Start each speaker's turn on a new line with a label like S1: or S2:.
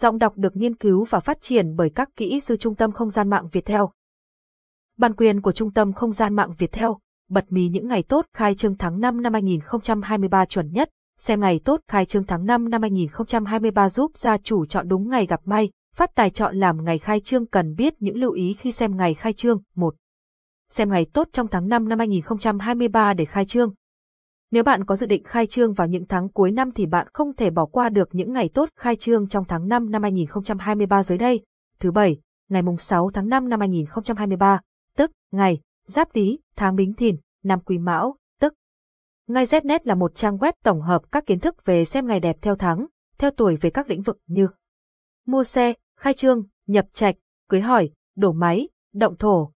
S1: Giọng đọc được nghiên cứu và phát triển bởi các kỹ sư Trung tâm Không gian mạng Việt Theo. Bản quyền của Trung tâm Không gian mạng Việt Theo, bật mí những ngày tốt khai trương tháng 5 năm 2023 chuẩn nhất, xem ngày tốt khai trương tháng 5 năm 2023 giúp gia chủ chọn đúng ngày gặp may, phát tài chọn làm ngày khai trương cần biết những lưu ý khi xem ngày khai trương. 1. Xem ngày tốt trong tháng 5 năm 2023 để khai trương. Nếu bạn có dự định khai trương vào những tháng cuối năm thì bạn không thể bỏ qua được những ngày tốt khai trương trong tháng 5 năm 2023 dưới đây. Thứ bảy, ngày mùng 6 tháng 5 năm 2023, tức ngày Giáp Tý, tháng Bính Thìn, năm Quý Mão, tức. Ngay Znet là một trang web tổng hợp các kiến thức về xem ngày đẹp theo tháng, theo tuổi về các lĩnh vực như mua xe, khai trương, nhập trạch, cưới hỏi, đổ máy, động thổ,